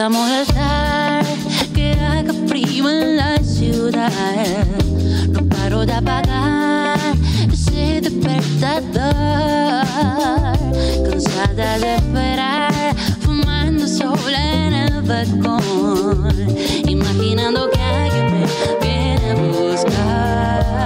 Me empieza a molestar que haga frío en la ciudad. No paro de apagar ese despertador. Cansada de esperar, fumando sol en el balcón. Imaginando que alguien me viene a buscar.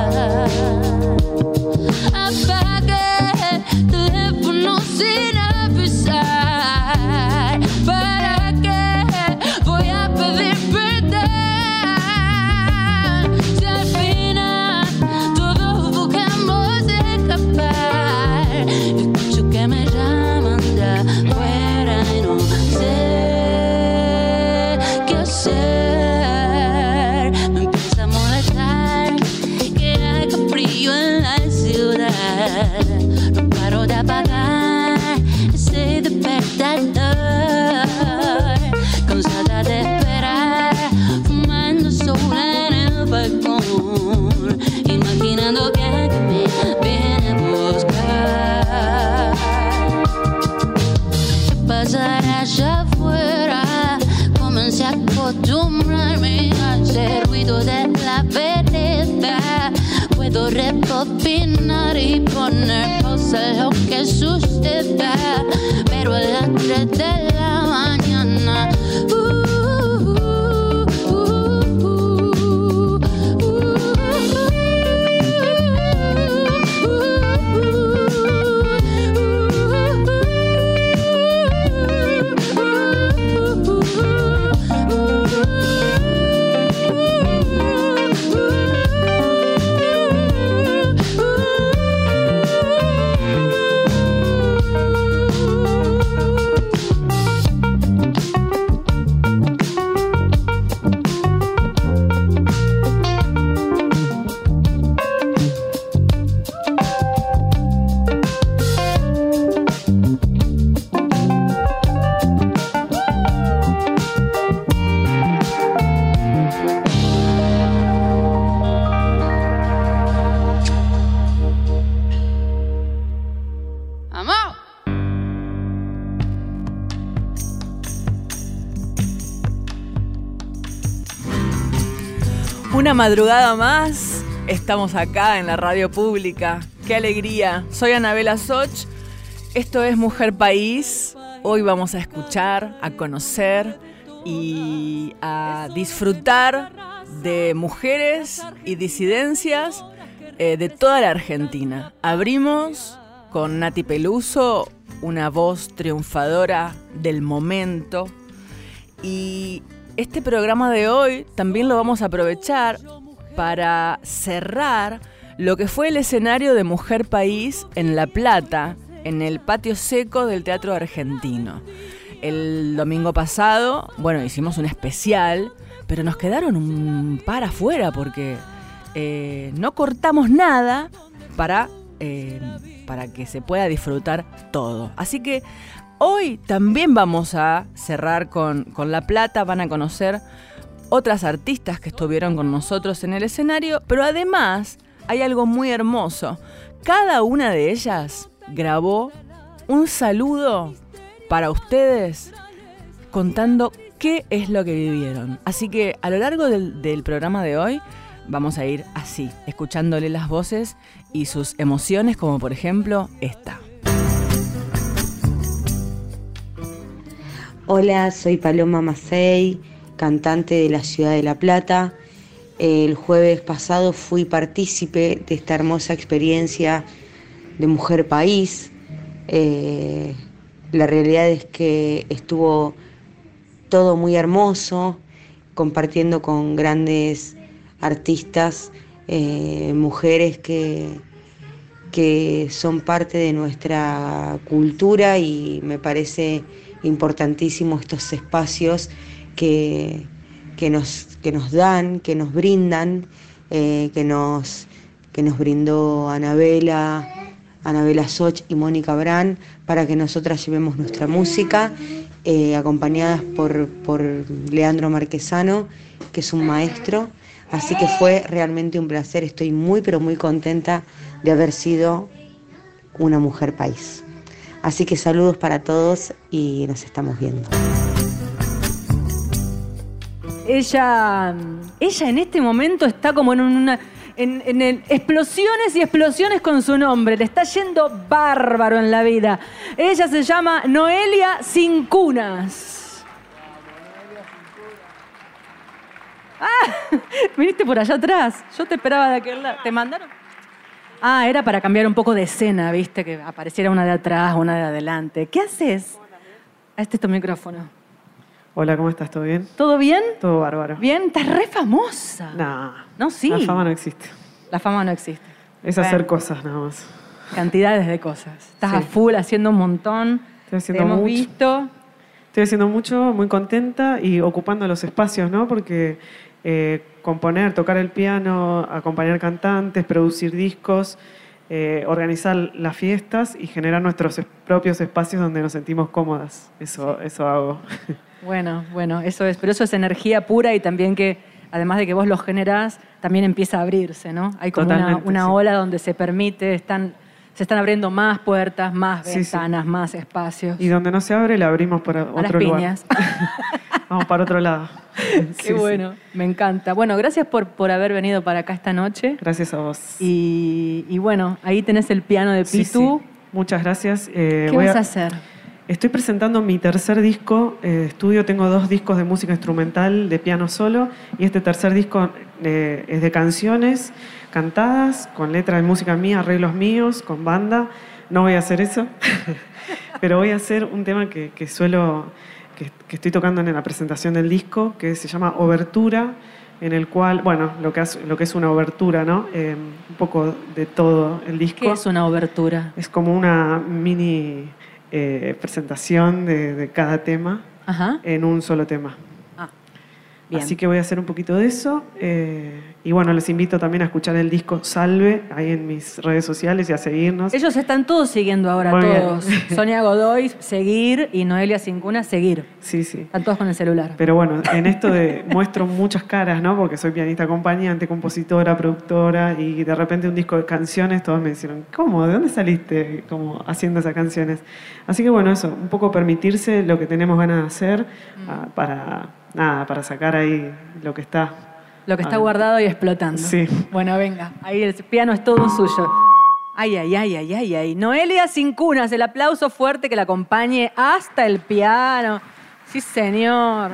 Madrugada más, estamos acá en la radio pública. ¡Qué alegría! Soy Anabela Soch, esto es Mujer País. Hoy vamos a escuchar, a conocer y a disfrutar de mujeres y disidencias eh, de toda la Argentina. Abrimos con Nati Peluso, una voz triunfadora del momento. Y este programa de hoy también lo vamos a aprovechar para cerrar lo que fue el escenario de Mujer País en La Plata, en el patio seco del Teatro Argentino. El domingo pasado, bueno, hicimos un especial, pero nos quedaron un par afuera porque eh, no cortamos nada para, eh, para que se pueda disfrutar todo. Así que hoy también vamos a cerrar con, con La Plata, van a conocer otras artistas que estuvieron con nosotros en el escenario, pero además hay algo muy hermoso. Cada una de ellas grabó un saludo para ustedes contando qué es lo que vivieron. Así que a lo largo del, del programa de hoy vamos a ir así, escuchándole las voces y sus emociones, como por ejemplo esta. Hola, soy Paloma Macei, cantante de la ciudad de La Plata. El jueves pasado fui partícipe de esta hermosa experiencia de Mujer País. Eh, la realidad es que estuvo todo muy hermoso, compartiendo con grandes artistas, eh, mujeres que, que son parte de nuestra cultura y me parece importantísimo estos espacios que, que, nos, que nos dan, que nos brindan, eh, que, nos, que nos brindó Anabela, Anabela Soch y Mónica Brand para que nosotras llevemos nuestra música, eh, acompañadas por, por Leandro Marquesano, que es un maestro. Así que fue realmente un placer, estoy muy pero muy contenta de haber sido una mujer país. Así que saludos para todos y nos estamos viendo. Ella, ella en este momento está como en una en, explosiones y explosiones con su nombre. Le está yendo bárbaro en la vida. Ella se llama Noelia Sin Cunas. Ah, viniste por allá atrás. Yo te esperaba de aquel lado. ¿Te mandaron? Ah, era para cambiar un poco de escena, viste, que apareciera una de atrás, una de adelante. ¿Qué haces? A este es tu micrófono. Hola, ¿cómo estás? ¿Todo bien? ¿Todo bien? Todo bárbaro. Bien, estás re famosa. No. No, sí. La fama no existe. La fama no existe. Es hacer cosas nada más. Cantidades de cosas. Estás a full haciendo un montón. Estoy haciendo Te hemos mucho. visto. Estoy haciendo mucho, muy contenta y ocupando los espacios, ¿no? Porque eh, componer, tocar el piano, acompañar cantantes, producir discos, eh, organizar las fiestas y generar nuestros es- propios espacios donde nos sentimos cómodas. Eso, eso hago. Bueno, bueno, eso es. Pero eso es energía pura y también que, además de que vos lo generás, también empieza a abrirse, ¿no? Hay como una, Totalmente, una sí. ola donde se permite, están, se están abriendo más puertas, más Sí, sí. ventanas, más espacios. Y donde no se abre, la abrimos para a las otro lugar. Vamos para otro lado. Qué Sí, sí. bueno, me encanta. Bueno, gracias por, por haber venido para acá esta noche. Gracias a vos. Y, y bueno, ahí tenés el piano de Pitu. sí. Muchas gracias. Eh, ¿Qué voy vas a a- hacer? Estoy presentando mi tercer disco eh, de estudio. Tengo dos discos de música instrumental, de piano solo, y este tercer disco eh, es de canciones cantadas, con letra de música mía, arreglos míos, con banda. No voy a hacer eso, pero voy a hacer un tema que, que suelo, que, que estoy tocando en la presentación del disco, que se llama Obertura, en el cual, bueno, lo que, hace- lo que es una obertura, ¿no? Eh, un poco de todo el disco. ¿Qué es una obertura? Es como una mini eh, presentación de, de cada tema Ajá. en un solo tema. Ah, bien. Así que voy a hacer un poquito de eso. eh, y bueno, les invito también a escuchar el disco Salve ahí en mis redes sociales y a seguirnos. Ellos están todos siguiendo ahora, Muy todos. Sonia Godoy, seguir, y Noelia Cincuna, seguir. Sí, sí. Están todos con el celular. Pero bueno, en esto de muestro muchas caras, ¿no? Porque soy pianista acompañante, compositora, productora y de repente un disco de canciones, todos me dijeron, ¿cómo? ¿De dónde saliste como haciendo esas canciones? Así que bueno, eso, un poco permitirse lo que tenemos ganas de hacer ah, para, nada, para sacar ahí lo que está. Lo que está Ah, guardado y explotando. Sí. Bueno, venga, ahí el piano es todo suyo. Ay, ay, ay, ay, ay, ay. Noelia Cincunas, el aplauso fuerte que la acompañe hasta el piano. Sí, señor.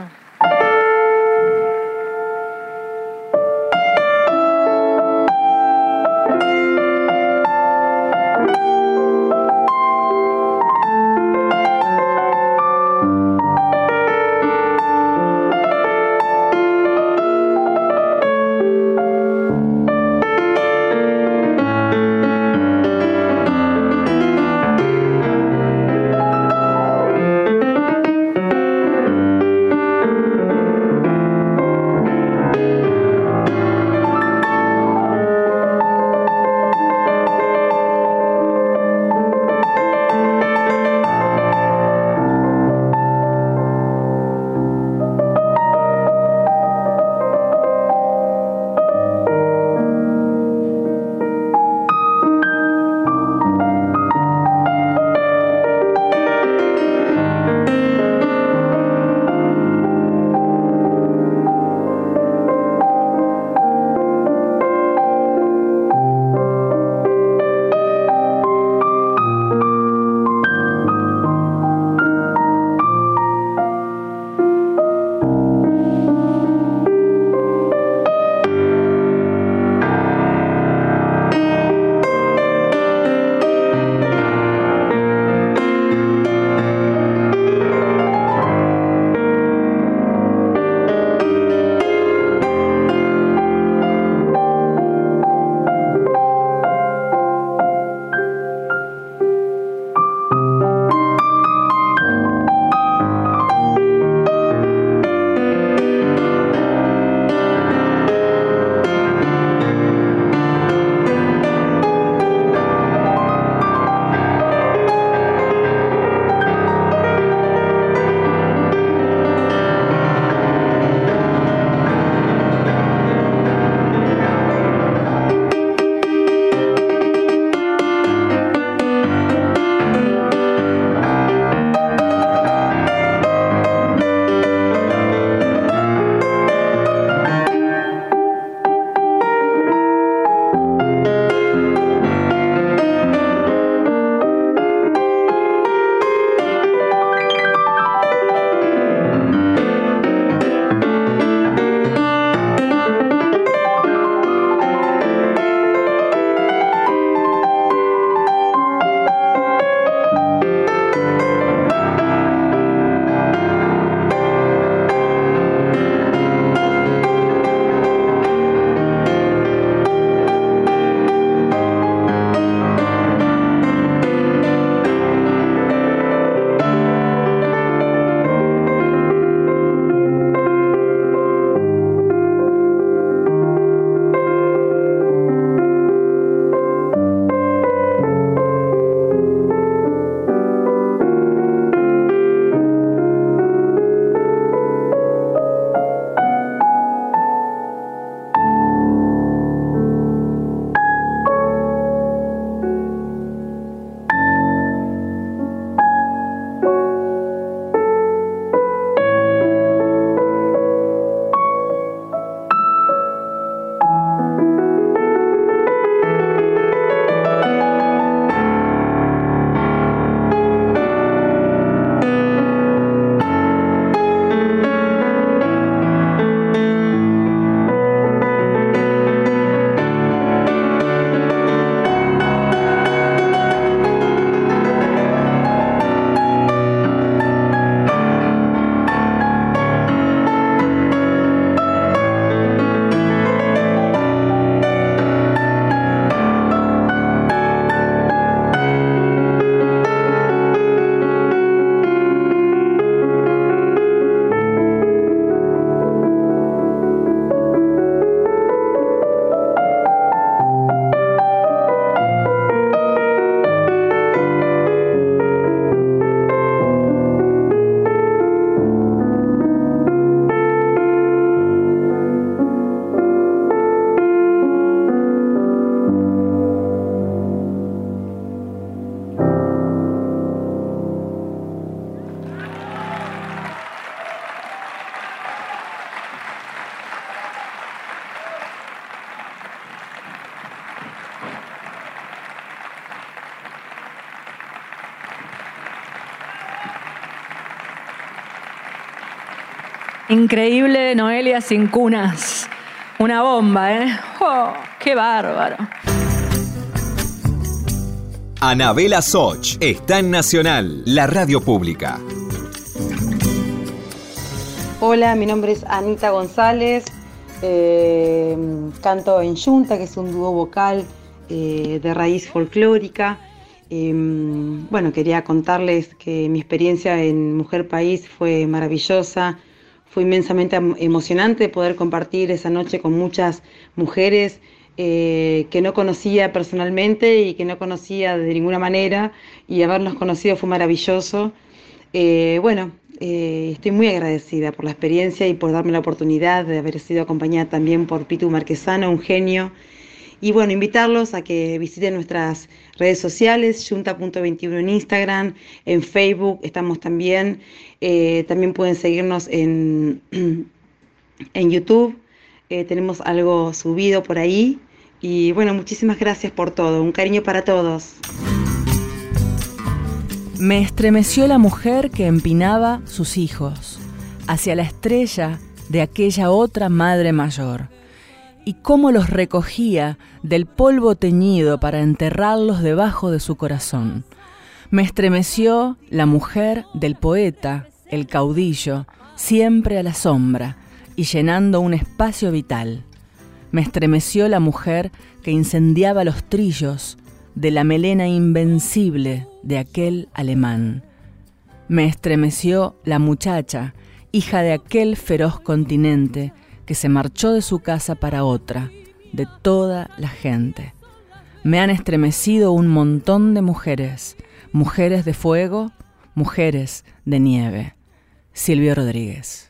Increíble Noelia sin cunas. Una bomba, ¿eh? Oh, ¡Qué bárbaro! Anabela Soch está en Nacional, la radio pública. Hola, mi nombre es Anita González. eh, canto en Yunta, que es un dúo vocal eh, de raíz folclórica. Eh, bueno, quería contarles que mi experiencia en Mujer País fue maravillosa. Fue inmensamente em- emocionante poder compartir esa noche con muchas mujeres eh, que no conocía personalmente y que no conocía de ninguna manera. Y habernos conocido fue maravilloso. Eh, bueno, eh, estoy muy agradecida por la experiencia y por darme la oportunidad de haber sido acompañada también por Pitu Marquesano, un genio. Y bueno, invitarlos a que visiten nuestras redes sociales, junta.21 en Instagram, en Facebook estamos también. Eh, también pueden seguirnos en, en YouTube. Eh, tenemos algo subido por ahí. Y bueno, muchísimas gracias por todo. Un cariño para todos. Me estremeció la mujer que empinaba sus hijos hacia la estrella de aquella otra madre mayor, y cómo los recogía del polvo teñido para enterrarlos debajo de su corazón. Me estremeció la mujer del poeta, el caudillo, siempre a la sombra y llenando un espacio vital. Me estremeció la mujer que incendiaba los trillos de la melena invencible de aquel alemán. Me estremeció la muchacha, hija de aquel feroz continente que se marchó de su casa para otra, de toda la gente. Me han estremecido un montón de mujeres, mujeres de fuego, mujeres de nieve. Silvio Rodríguez.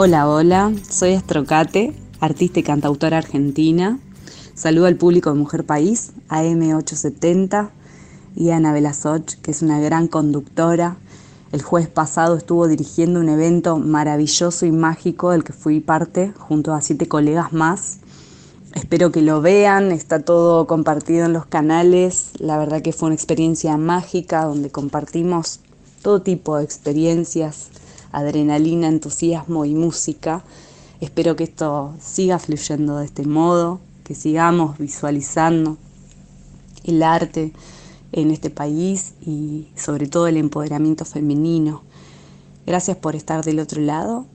Hola, hola, soy Astrocate, artista y cantautora argentina. Saludo al público de Mujer País, AM870 y a Anabela Soch, que es una gran conductora. El jueves pasado estuvo dirigiendo un evento maravilloso y mágico del que fui parte junto a siete colegas más. Espero que lo vean, está todo compartido en los canales. La verdad que fue una experiencia mágica donde compartimos todo tipo de experiencias, adrenalina, entusiasmo y música. Espero que esto siga fluyendo de este modo, que sigamos visualizando el arte en este país y sobre todo el empoderamiento femenino. Gracias por estar del otro lado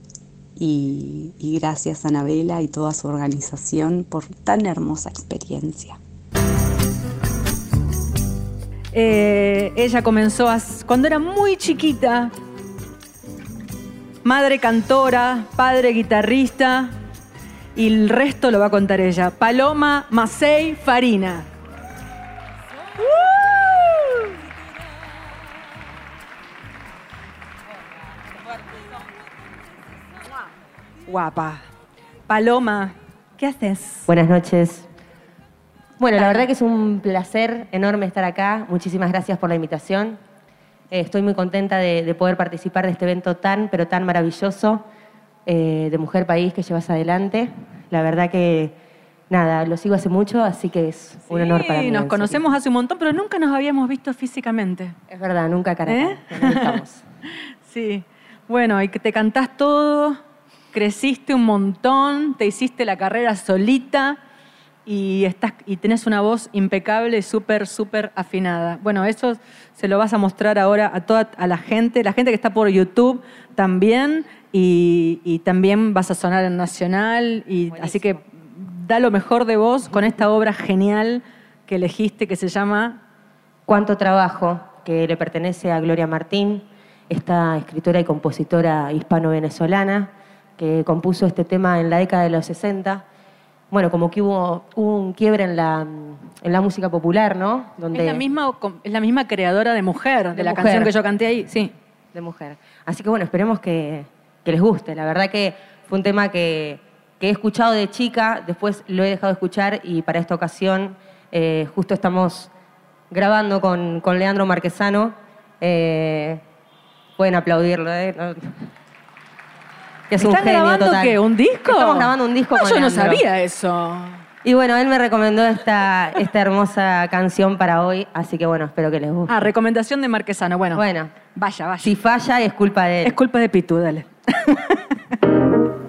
y, gracias a Anabela y toda su organización por tan hermosa experiencia. Eh, ella comenzó cuando era muy chiquita. Madre cantora, padre guitarrista. Y el resto lo va a contar ella. Paloma Macei Farina. Guapa. Paloma, ¿qué haces? Buenas noches. Bueno, la verdad que es un placer enorme estar acá. Muchísimas gracias por la invitación. Eh, estoy muy contenta de, de poder participar de este evento tan, pero tan maravilloso eh, de Mujer País que llevas adelante. La verdad que, nada, lo sigo hace mucho, así que es un honor para mí. Sí, nos serio. conocemos hace un montón, pero nunca nos habíamos visto físicamente. Es verdad, nunca cara ¿Eh? estamos. Sí. Bueno, y que te cantás todo, creciste un montón, te hiciste la carrera solita y, estás, y tenés una voz impecable, súper, súper afinada. Bueno, eso se lo vas a mostrar ahora a toda a la gente, la gente que está por YouTube también, y, y también vas a sonar en Nacional, y, así que da lo mejor de vos con esta obra genial que elegiste que se llama Cuánto trabajo, que le pertenece a Gloria Martín, esta escritora y compositora hispano-venezolana que compuso este tema en la década de los 60. Bueno, como que hubo, hubo un quiebre en la, en la música popular, ¿no? Donde, Es la misma, es la misma creadora de Mujer, de, De la Mujer. canción que yo canté ahí, sí. de mujer. Así que bueno, esperemos que, que les guste. La verdad que fue un tema que, que he escuchado de chica, después lo he dejado de escuchar y para esta ocasión eh, justo estamos grabando con, con Leandro Marquesano. Eh, pueden aplaudirlo, ¿eh? No- que es un ¿Están genio grabando total. qué? ¿Un disco? Estamos grabando un disco No, con yo no Leandro. sabía eso. Y bueno, él me recomendó esta, esta hermosa canción para hoy, así que bueno, espero que les guste. Ah, recomendación de Marquesano. Bueno, Bueno, vaya, vaya. si falla es culpa de él. Es culpa de Pitu, dale.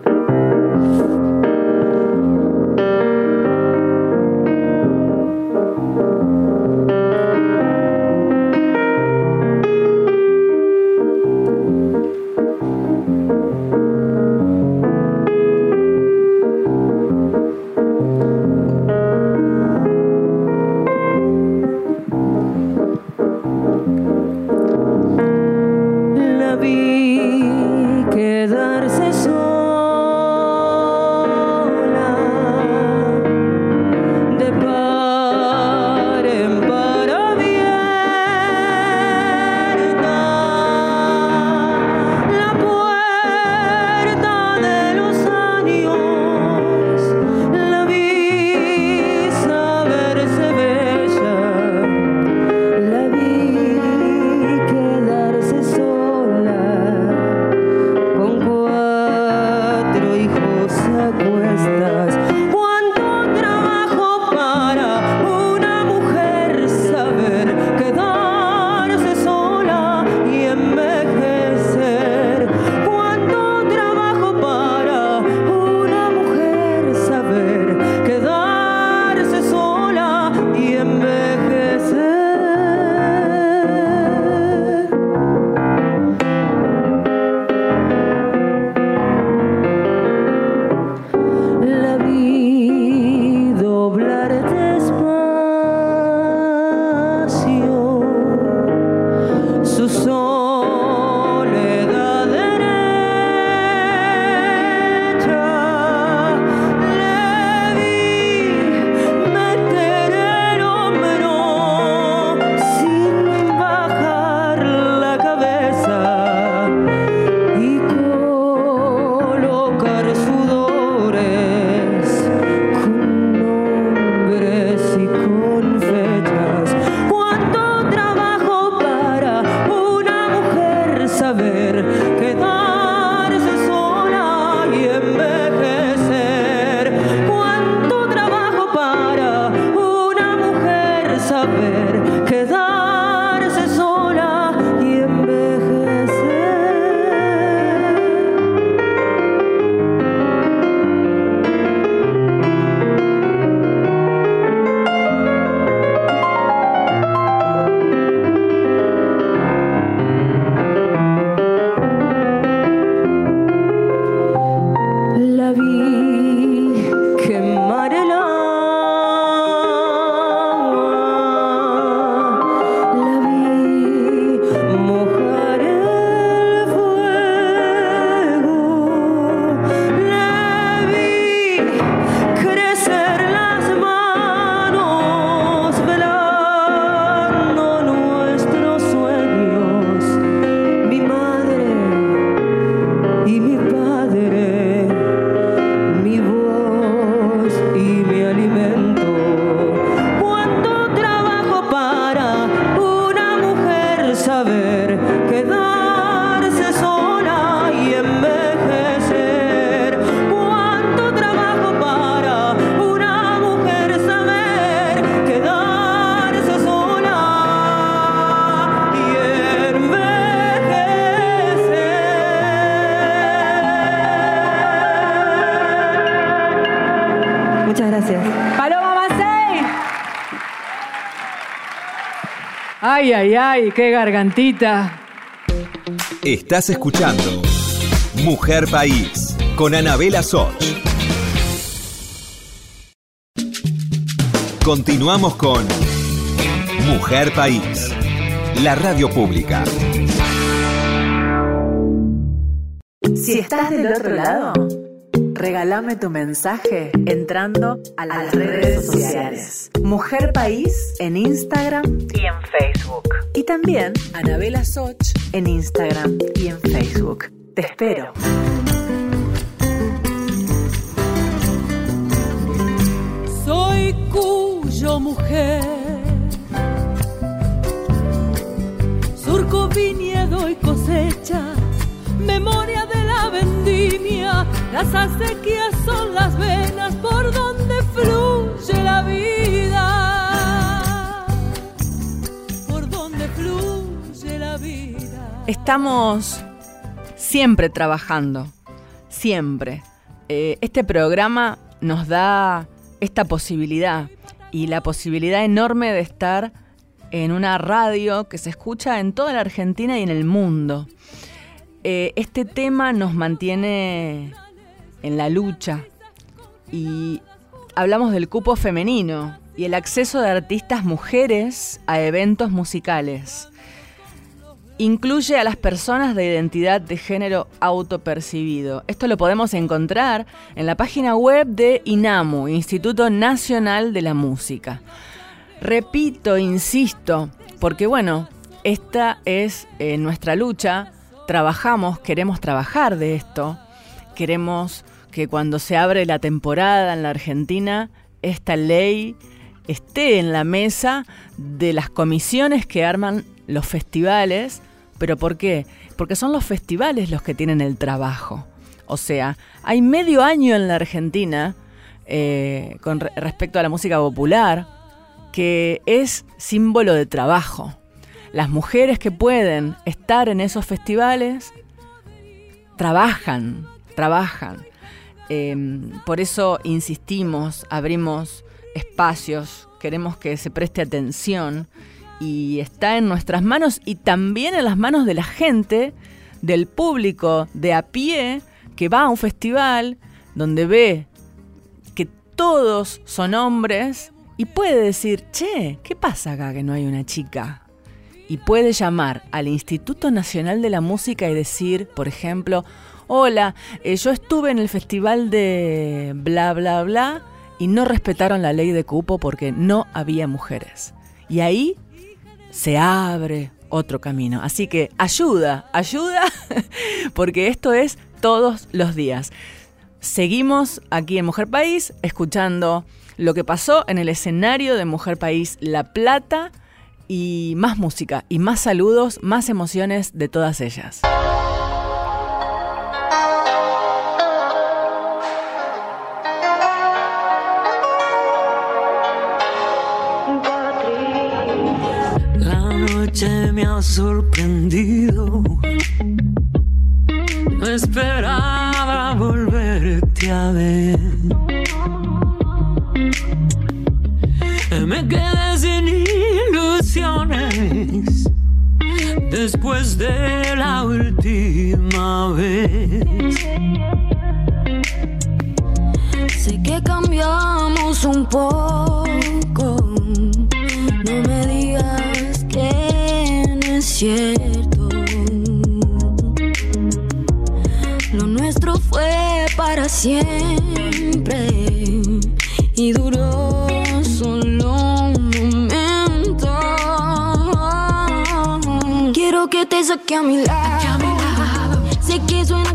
Ay, qué gargantita. Estás escuchando Mujer País con Anabela Soch. Continuamos con Mujer País, la radio pública. Si estás del otro lado, regálame tu mensaje entrando a las redes sociales. Mujer País en Instagram y en Facebook. Y también Anabela Soch en Instagram y en Facebook. Te espero. Soy cuyo mujer. Surco viñedo y cosecha, memoria de la vendimia. Las acequias son las venas por donde fluye la vida. Por donde fluye la vida. Estamos siempre trabajando, siempre. Eh, este programa nos da esta posibilidad y la posibilidad enorme de estar en una radio que se escucha en toda la Argentina y en el mundo. Eh, este tema nos mantiene en la lucha y hablamos del cupo femenino y el acceso de artistas mujeres a eventos musicales. Incluye a las personas de identidad de género autopercibido. Esto lo podemos encontrar en la página web de INAMU, Instituto Nacional de la Música. Repito, insisto, porque bueno, esta es eh, nuestra lucha, trabajamos, queremos trabajar de esto, queremos que cuando se abre la temporada en la Argentina, esta ley esté en la mesa de las comisiones que arman los festivales, pero ¿por qué? Porque son los festivales los que tienen el trabajo. O sea, hay medio año en la Argentina eh, con re- respecto a la música popular que es símbolo de trabajo. Las mujeres que pueden estar en esos festivales trabajan, trabajan. Eh, por eso insistimos, abrimos espacios, queremos que se preste atención y está en nuestras manos y también en las manos de la gente, del público de a pie que va a un festival donde ve que todos son hombres y puede decir, che, ¿qué pasa acá que no hay una chica? Y puede llamar al Instituto Nacional de la Música y decir, por ejemplo, hola, eh, yo estuve en el festival de bla, bla, bla y no respetaron la ley de cupo porque no había mujeres. Y ahí se abre otro camino. Así que ayuda, ayuda, porque esto es todos los días. Seguimos aquí en Mujer País escuchando lo que pasó en el escenario de Mujer País La Plata y más música y más saludos, más emociones de todas ellas. Noche me ha sorprendido. No esperaba volverte a ver. Me quedé sin ilusiones después de la última vez. Sé que cambiamos un poco. Lo nuestro fue para siempre y duró solo un momento. Quiero que te saque a mi lado. Sé que suena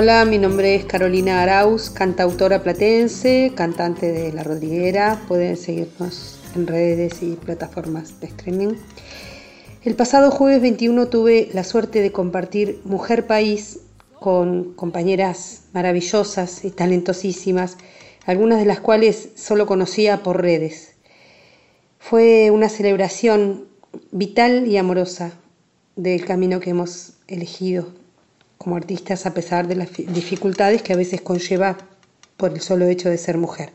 Hola, mi nombre es Carolina Arauz, cantautora platense, cantante de La Rodriguera. Pueden seguirnos en redes y plataformas de streaming. El pasado jueves 21 tuve la suerte de compartir Mujer País con compañeras maravillosas y talentosísimas, algunas de las cuales solo conocía por redes. Fue una celebración vital y amorosa del camino que hemos elegido como artistas a pesar de las fi- dificultades que a veces conlleva por el solo hecho de ser mujer.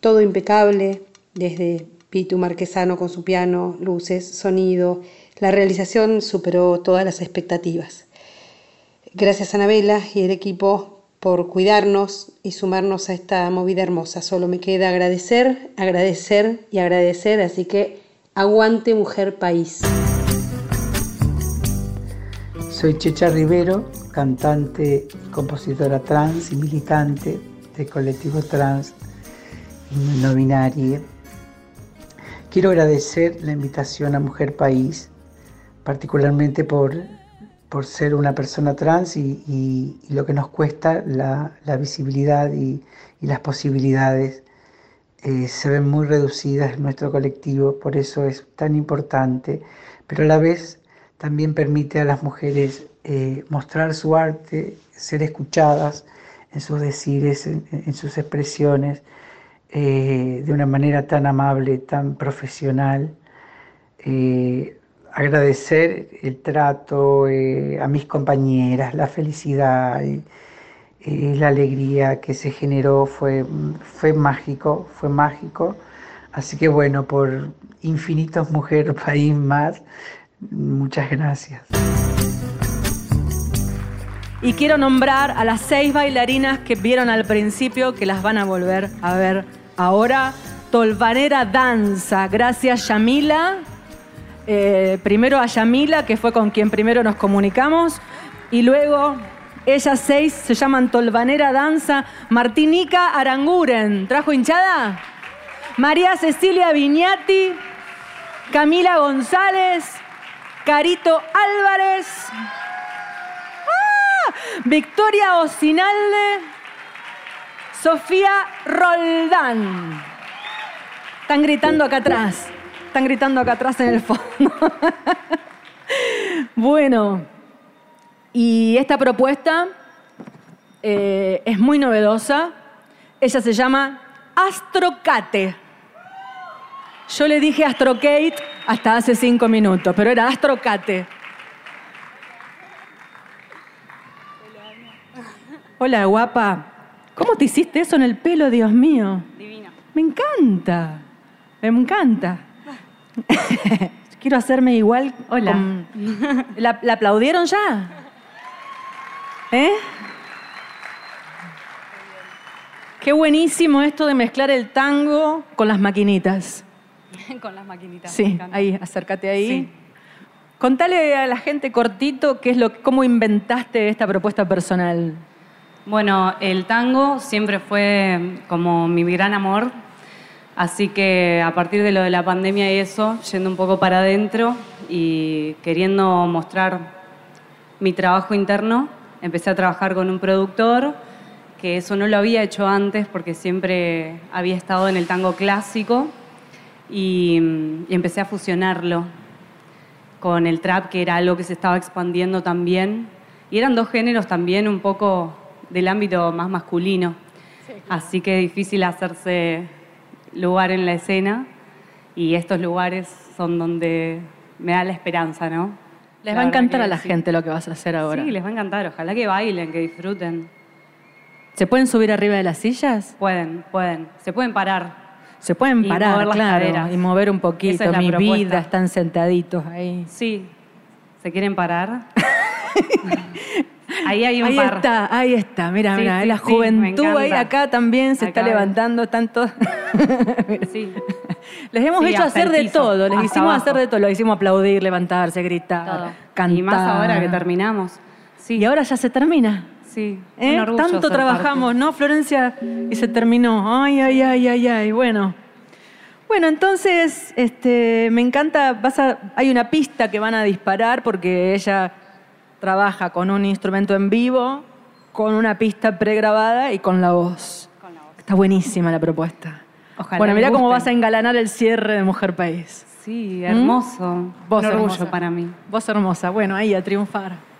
Todo impecable, desde Pitu Marquesano con su piano, luces, sonido, la realización superó todas las expectativas. Gracias a Anabela y el equipo por cuidarnos y sumarnos a esta movida hermosa. Solo me queda agradecer, agradecer y agradecer, así que aguante mujer país. Soy Checha Rivero, cantante compositora trans y militante del colectivo trans y no binario. Quiero agradecer la invitación a Mujer País, particularmente por, por ser una persona trans y, lo que nos cuesta la, visibilidad y, y las posibilidades. eh, se ven muy reducidas en nuestro colectivo, por eso es tan importante, pero a la vez también permite a las mujeres eh, mostrar su arte, ser escuchadas en sus decires, en, sus expresiones, eh, de una manera tan amable, tan profesional. Eh, agradecer el trato a mis compañeras, la felicidad la alegría que se generó fue, fue mágico, fue mágico. Así que bueno, por infinitos mujer país más, muchas gracias. Y quiero nombrar a las seis bailarinas que vieron al principio, que las van a volver a ver ahora. Tolvanera Danza. Gracias, Yamila. Eh, primero a Yamila, que fue con quien primero nos comunicamos. Y luego, ellas seis se llaman Tolvanera Danza. Martinica Aranguren. ¿Trajo hinchada? María Cecilia Viñati. Camila González. Carito Álvarez. ¡Ah! Victoria Ocinalde. Sofía Roldán. Están gritando acá atrás. Están gritando acá atrás en el fondo. bueno, y esta propuesta eh, es muy novedosa. Ella se llama Astrocate. Yo le dije Astrocate hasta hace cinco minutos, pero era Astrocate. Hola, guapa. ¿Cómo te hiciste eso en el pelo, Dios mío? Divino. Me encanta. Me encanta. Quiero hacerme igual. Hola. con- ¿La, la aplaudieron ya? ¿Eh? Qué buenísimo esto de mezclar el tango con las maquinitas. Con las maquinitas. Sí, ahí, acércate ahí. Sí. Contale a la gente cortito qué es lo, cómo inventaste esta propuesta personal. Bueno, el tango siempre fue como mi gran amor, así que a partir de lo de la pandemia y eso, yendo un poco para adentro y queriendo mostrar mi trabajo interno, empecé a trabajar con un productor, que eso no lo había hecho antes porque siempre había estado en el tango clásico y, mm, y empecé a fusionarlo con el trap, que era algo que se estaba expandiendo también. Y eran dos géneros también un poco del ámbito más masculino. Así que difícil hacerse lugar en la escena. Y estos lugares son donde me da la esperanza, ¿no? Les La va a encantar a la sí. gente lo que vas a hacer ahora. Sí, les va a encantar. Ojalá que bailen, que disfruten. ¿Se pueden subir arriba de las sillas? Pueden, pueden. Se pueden parar. Se pueden Y parar, mover las claro, y mover un poquito. Es Mi propuesta. vida, están sentaditos ahí. Sí. ¿Se quieren parar? ahí hay un ahí par. está, ahí está. Mira, Sí, mira, sí, la juventud ahí acá también se está Acá levantando tanto. Sí. Les hemos Sí, hecho hacer de todo, les hicimos abajo. hacer de todo, lo hicimos aplaudir, levantarse, gritar, Todo. cantar. Y más ahora que terminamos. Sí. Y ahora ya se termina. Sí. ¿Eh? Un Tanto trabajamos, ¿no, Florencia? Y se terminó. Ay, ay, ay, ay, ay. Bueno. Bueno, entonces, este, me encanta, vas a, hay una pista que van a disparar porque ella trabaja con un instrumento en vivo, con una pista pregrabada y con la voz. Está buenísima la propuesta. Ojalá bueno, mira cómo vas a engalanar el cierre de Mujer País. Sí, hermoso. Vos Un orgullo hermosa. para mí. Vos hermosa. Bueno, ahí a triunfar.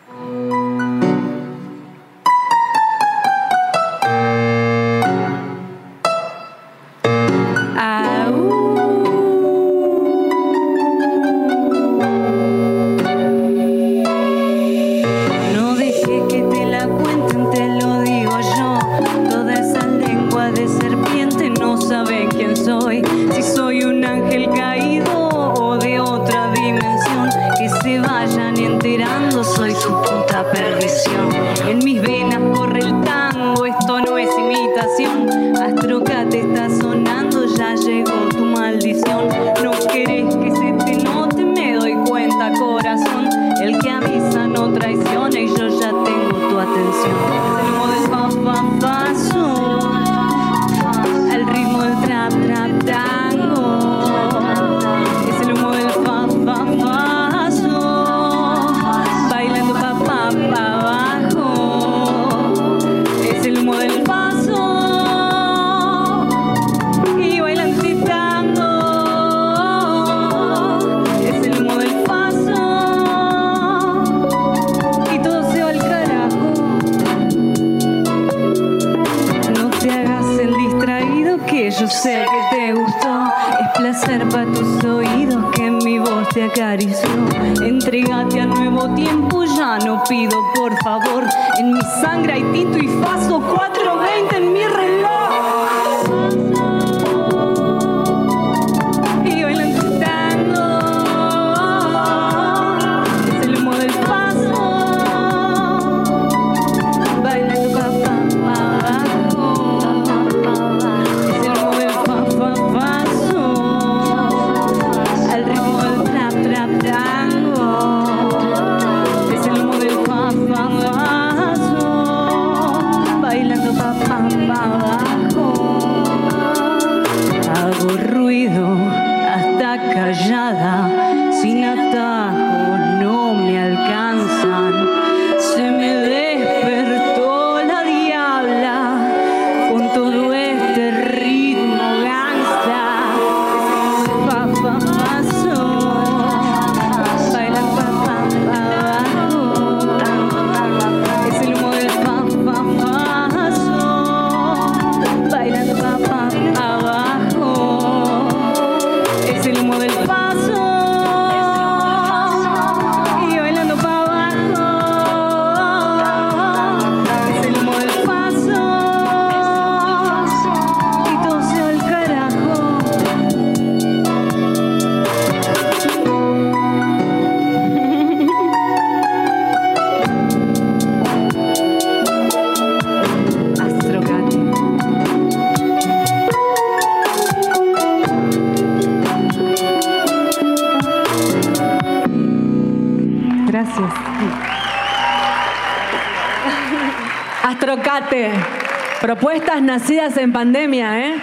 Nacidas en pandemia, ¿eh?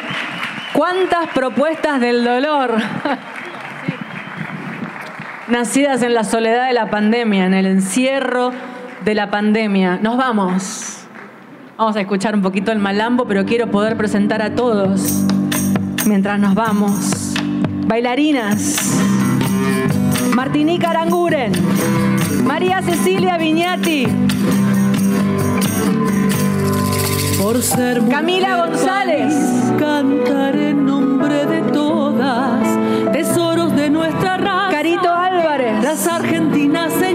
¿Cuántas propuestas del dolor? nacidas en la soledad de la pandemia, en el encierro de la pandemia. Nos vamos. Vamos a escuchar un poquito el malambo, pero quiero poder presentar a todos mientras nos vamos. Bailarinas. Martinica Aranguren. María Cecilia Viñati. Por ser Camila González. Cantar en nombre de todas, tesoros de nuestra raza. Carito Álvarez. Las argentinas se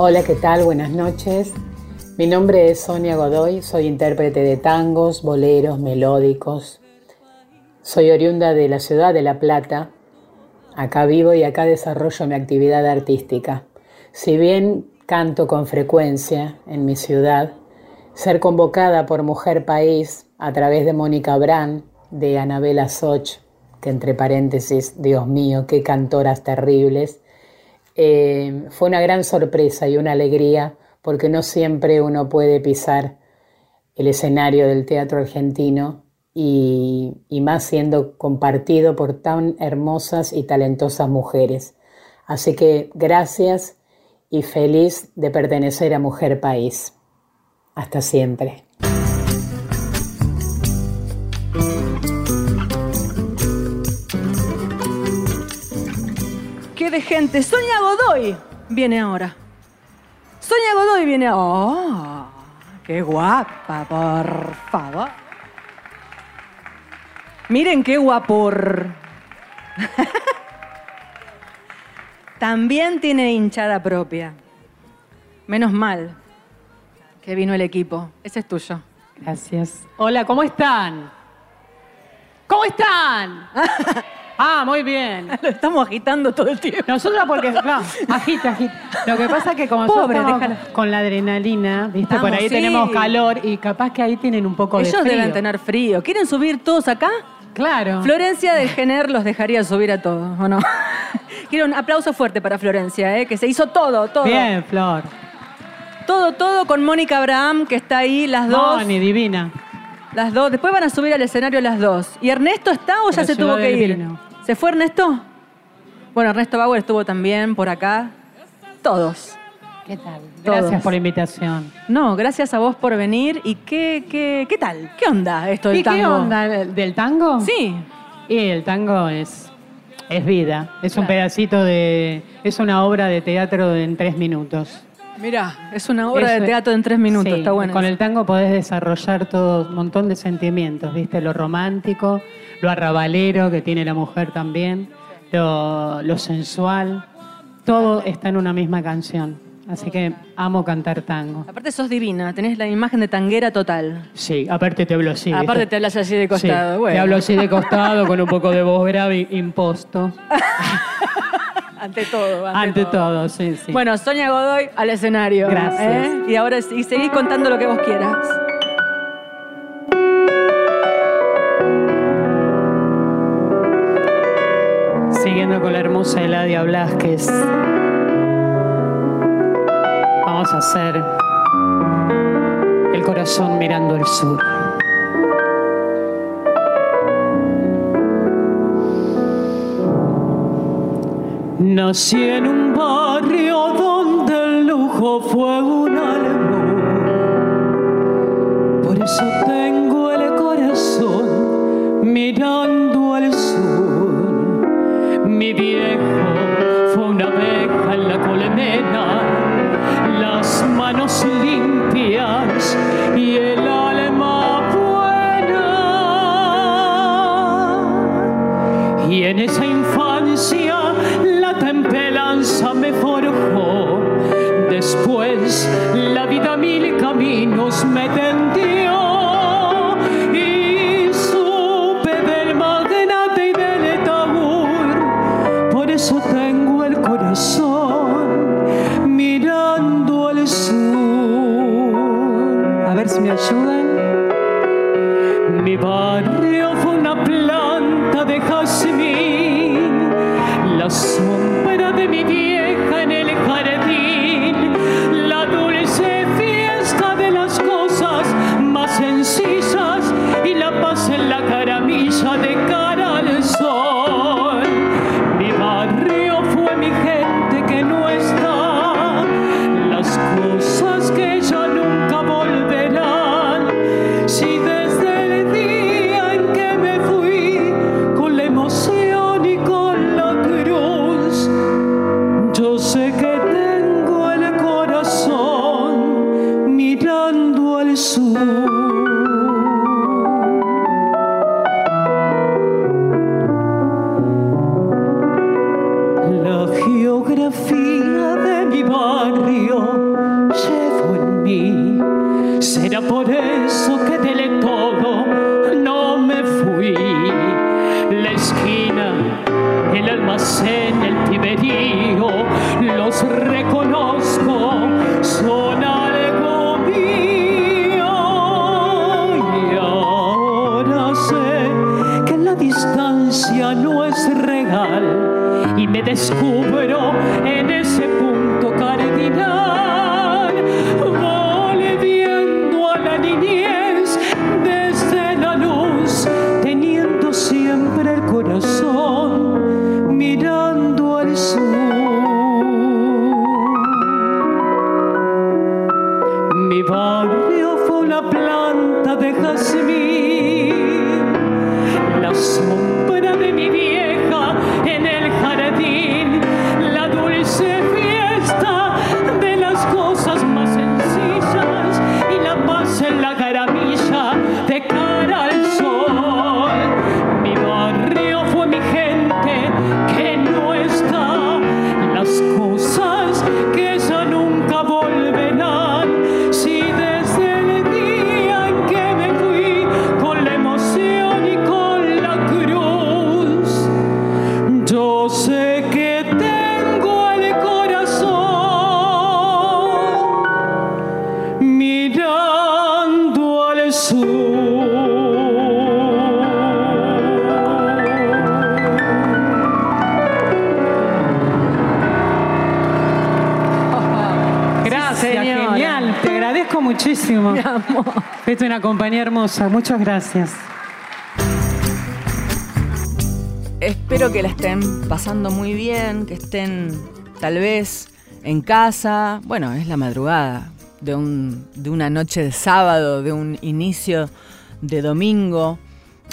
Hola, ¿qué tal? Buenas noches. Mi nombre es Sonia Godoy, soy intérprete de tangos, boleros, melódicos. Soy oriunda de la ciudad de La Plata. Acá vivo y acá desarrollo mi actividad artística. Si bien canto con frecuencia en mi ciudad, ser convocada por Mujer País a través de Mónica Brand, de Anabela Soch, que entre paréntesis, Dios mío, qué cantoras terribles, eh, fue una gran sorpresa y una alegría porque no siempre uno puede pisar el escenario del teatro argentino y, y más siendo compartido por tan hermosas y talentosas mujeres. Así que gracias y feliz de pertenecer a Mujer País. Hasta siempre. De gente. Sonia Godoy viene ahora. Sonia Godoy viene. ¡Oh! ¡Qué guapa, por favor! Miren qué guapor. También tiene hinchada propia. Menos mal. Que vino el equipo. Ese es tuyo. Gracias. Hola, ¿cómo están? ¿Cómo están? Ah, muy bien. Lo estamos agitando todo el tiempo. Nosotros porque, claro, agita, agita. Lo que pasa es que como Pobre, nosotros estamos déjala. con la adrenalina, ¿viste? Estamos, Por ahí sí. tenemos calor y capaz que ahí tienen un poco de Ellos frío. deben tener frío. ¿Quieren subir todos acá? Claro. Florencia del Gener los dejaría subir a todos, ¿o no? Quiero un aplauso fuerte para Florencia, ¿eh? que se hizo todo, todo. Bien, Flor. Todo, todo con Mónica Abraham, que está ahí, las dos. Moni, divina. Las dos. Después van a subir al escenario las dos. ¿Y Ernesto está o ya Pero se tuvo que ir? vino. ¿Se fue Ernesto? Bueno, Ernesto Bauer estuvo también por acá. Todos. ¿Qué tal? Todos. Gracias por la invitación. No, gracias a vos por venir. ¿Y qué, qué, qué tal? ¿Qué onda esto del ¿Y tango? qué onda del tango? Sí. Y el tango es, es vida. Es un pedacito de. Es una obra de teatro en tres minutos. Mirá, es una obra Eso- de teatro en tres minutos. Sí, Está bueno. Con el tango podés desarrollar todo un montón de sentimientos, ¿viste? Lo romántico, lo arrabalero que tiene la mujer también, lo, lo sensual. Todo está en una misma canción. Así que amo cantar tango. Aparte sos divina, tenés la imagen de tanguera total. Sí, aparte te hablo así. Aparte te hablas así de costado. Sí, bueno. Te hablo así de costado con un poco de voz grave imposto. Ante todo. Ante todo, sí, sí. Bueno, Sonia Godoy al escenario. Gracias. ¿eh? Y ahora sí, seguís contando lo que vos quieras. Siguiendo con la hermosa Eladia Blasquez, vamos a hacer el corazón mirando al sur. Nací en un barrio donde el lujo fue un albur. Por eso tengo el corazón mirando transmettre Hermosa. Muchas gracias. Espero que la estén pasando muy bien, que estén tal vez en casa. Bueno, es la madrugada de, un- de una noche de sábado, de un inicio de domingo.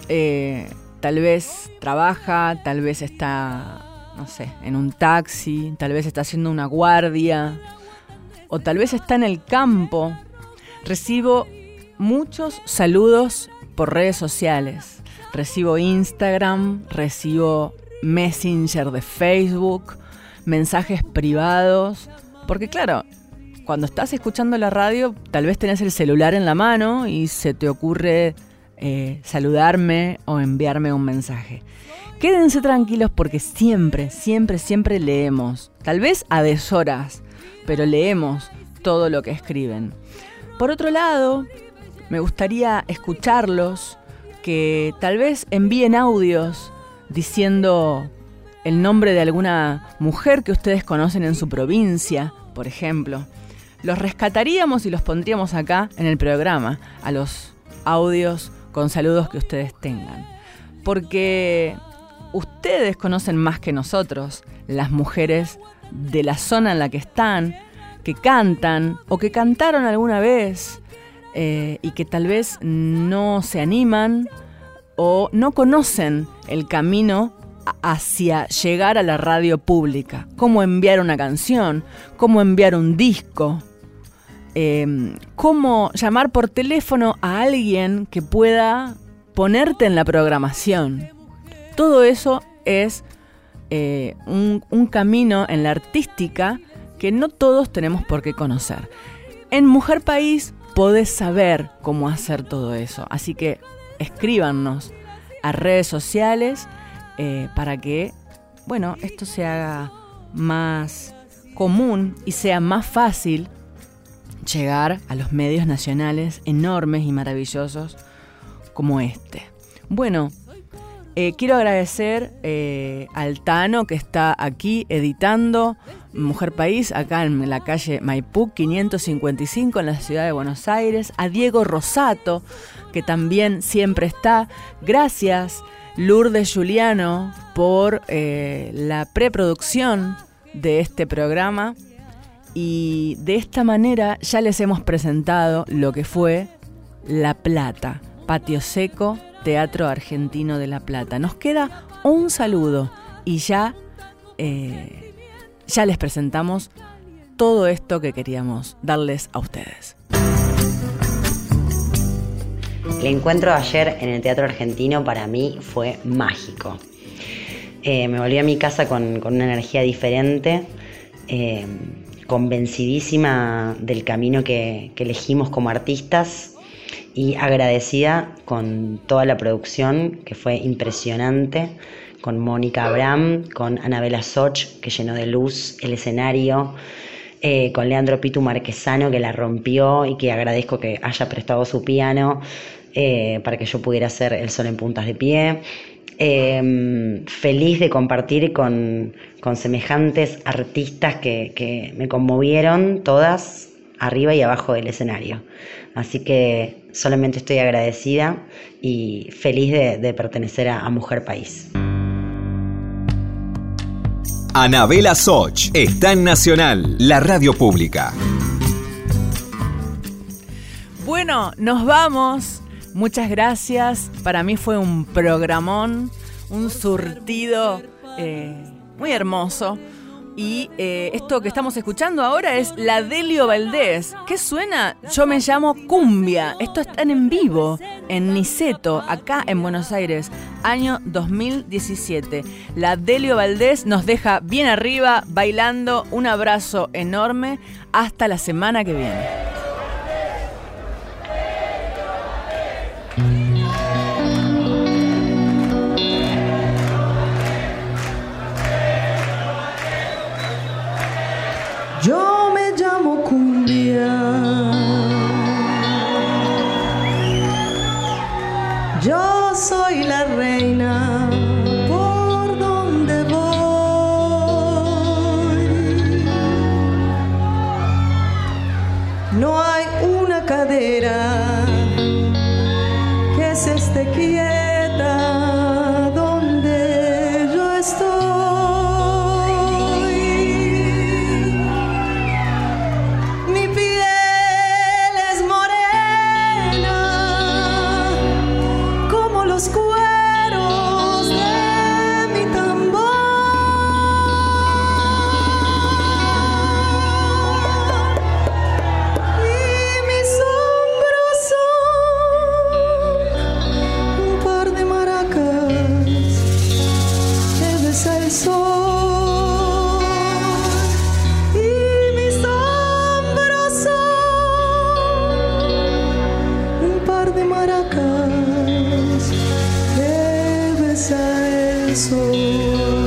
Eh, tal vez trabaja, tal vez está, no sé, en un taxi, tal vez está haciendo una guardia, o tal vez está en el campo. Recibo muchos saludos por redes sociales. Recibo Instagram, recibo Messenger de Facebook, mensajes privados. Porque claro, cuando estás escuchando la radio, tal vez tenés el celular en la mano y se te ocurre eh, saludarme o enviarme un mensaje. Quédense tranquilos porque siempre, siempre, siempre leemos. Tal vez a deshoras, pero leemos todo lo que escriben. Por otro lado, me gustaría escucharlos, que tal vez envíen audios diciendo el nombre de alguna mujer que ustedes conocen en su provincia, por ejemplo. Los rescataríamos y los pondríamos acá en el programa, a los audios con saludos que ustedes tengan. Porque ustedes conocen más que nosotros las mujeres de la zona en la que están, que cantan o que cantaron alguna vez eh, y que tal vez no se animan o no conocen el camino hacia llegar a la radio pública. Cómo enviar una canción, cómo enviar un disco, eh, cómo llamar por teléfono a alguien que pueda ponerte en la programación. Todo eso es eh, un camino en la artística que no todos tenemos por qué conocer. En Mujer País podés saber cómo hacer todo eso, así que escríbanos a redes sociales eh, para que, bueno, esto se haga más común y sea más fácil llegar a los medios nacionales enormes y maravillosos como este. Bueno, eh, quiero agradecer eh, al Tano que está aquí editando Mujer País, acá en la calle Maipú 555 en la ciudad de Buenos Aires, a Diego Rosato, que también siempre está. Gracias, Lourdes Juliano, por eh, la preproducción de este programa. Y de esta manera ya les hemos presentado lo que fue La Plata, Patio Seco, Teatro Argentino de La Plata. Nos queda un saludo y ya, eh, ya les presentamos todo esto que queríamos darles a ustedes. El encuentro de ayer en el Teatro Argentino para mí fue mágico. Eh, me volví a mi casa con, una energía diferente, eh, convencidísima del camino que elegimos como artistas y agradecida con toda la producción que fue impresionante, con Mónica Abraham, con Anabela Soch que llenó de luz el escenario, eh, con Leandro Pitu Marquesano que la rompió y que agradezco que haya prestado su piano eh, para que yo pudiera hacer El Sol en Puntas de Pie. Eh, feliz de compartir con, con semejantes artistas que, que me conmovieron todas arriba y abajo del escenario. Así que solamente estoy agradecida y feliz de, de pertenecer a, a Mujer País. Anabela Soch está en Nacional, la radio pública. Bueno, nos vamos. Muchas gracias. Para mí fue un programón, un surtido eh, muy hermoso. Y eh, esto que estamos escuchando ahora es la Delio Valdés. ¿Qué suena? Yo me llamo Cumbia. Esto está en vivo en Niceto, acá en Buenos Aires, año 2017. La Delio Valdés nos deja bien arriba, bailando. Un abrazo enorme. Hasta la semana que viene. soy la reina por donde voy. No hay una cadera que se esté quieta. Que besa el sol.